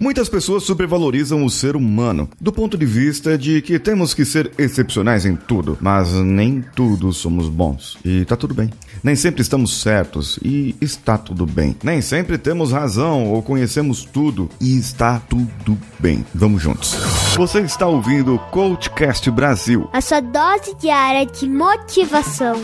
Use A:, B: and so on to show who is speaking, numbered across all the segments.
A: Muitas pessoas supervalorizam o ser humano, do ponto de vista de que temos que ser excepcionais em tudo, mas nem tudo somos bons. E tá tudo bem. Nem sempre estamos certos e está tudo bem. Nem sempre temos razão ou conhecemos tudo e está tudo bem. Vamos juntos. Você está ouvindo o Coachcast Brasil.
B: A sua dose diária de motivação.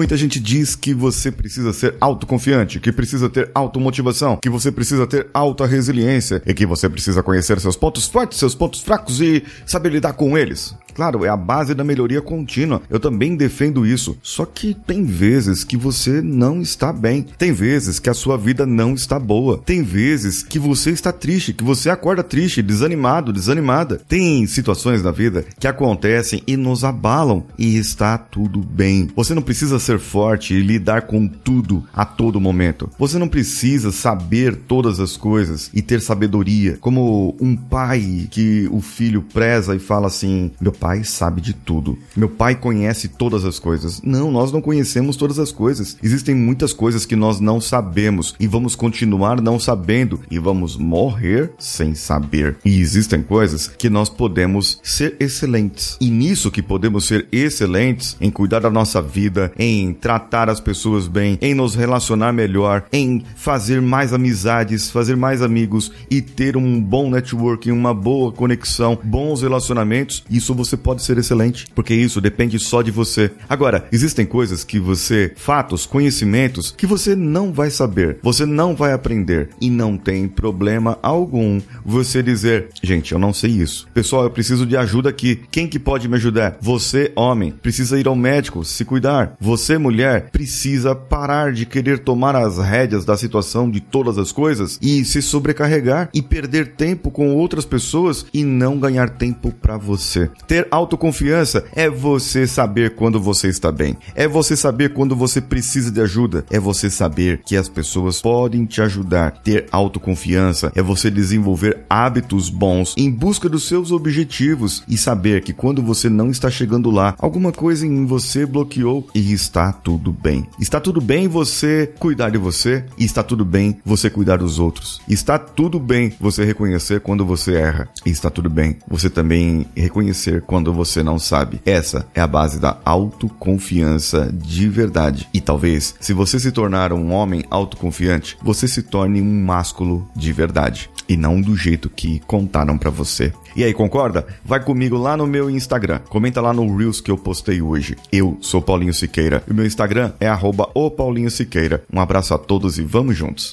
A: Muita gente diz que você precisa ser autoconfiante, que precisa ter automotivação, que você precisa ter alta resiliência e que você precisa conhecer seus pontos fortes, seus pontos fracos e saber lidar com eles. Claro, é a base da melhoria contínua. Eu também defendo isso. Só que tem vezes que você não está bem. Tem vezes que a sua vida não está boa. Tem vezes que você está triste, que você acorda triste, desanimado, desanimada. Tem situações na vida que acontecem e nos abalam e está tudo bem. Você não precisa ser forte e lidar com tudo a todo momento. Você não precisa saber todas as coisas e ter sabedoria, como um pai que o filho preza e fala assim: "Meu pai sabe de tudo. Meu pai conhece todas as coisas. Não, nós não conhecemos todas as coisas. Existem muitas coisas que nós não sabemos e vamos continuar não sabendo e vamos morrer sem saber. E existem coisas que nós podemos ser excelentes. E nisso que podemos ser excelentes em cuidar da nossa vida, em tratar as pessoas bem, em nos relacionar melhor, em fazer mais amizades, fazer mais amigos e ter um bom networking, uma boa conexão, bons relacionamentos, isso você você pode ser excelente, porque isso depende só de você. Agora, existem coisas que você, fatos, conhecimentos, que você não vai saber, você não vai aprender e não tem problema algum você dizer, gente, eu não sei isso. Pessoal, eu preciso de ajuda aqui. Quem que pode me ajudar? Você, homem, precisa ir ao médico, se cuidar. Você, mulher, precisa parar de querer tomar as rédeas da situação de todas as coisas e se sobrecarregar e perder tempo com outras pessoas e não ganhar tempo para você. Ter ter autoconfiança é você saber quando você está bem. É você saber quando você precisa de ajuda. É você saber que as pessoas podem te ajudar. Ter autoconfiança é você desenvolver hábitos bons em busca dos seus objetivos e saber que quando você não está chegando lá, alguma coisa em você bloqueou e está tudo bem. Está tudo bem você cuidar de você e está tudo bem você cuidar dos outros. Está tudo bem você reconhecer quando você erra. E está tudo bem você também reconhecer quando você não sabe. Essa é a base da autoconfiança de verdade. E talvez, se você se tornar um homem autoconfiante, você se torne um másculo de verdade e não do jeito que contaram para você. E aí, concorda? Vai comigo lá no meu Instagram. Comenta lá no Reels que eu postei hoje. Eu sou Paulinho Siqueira e meu Instagram é o Paulinho Siqueira. Um abraço a todos e vamos juntos.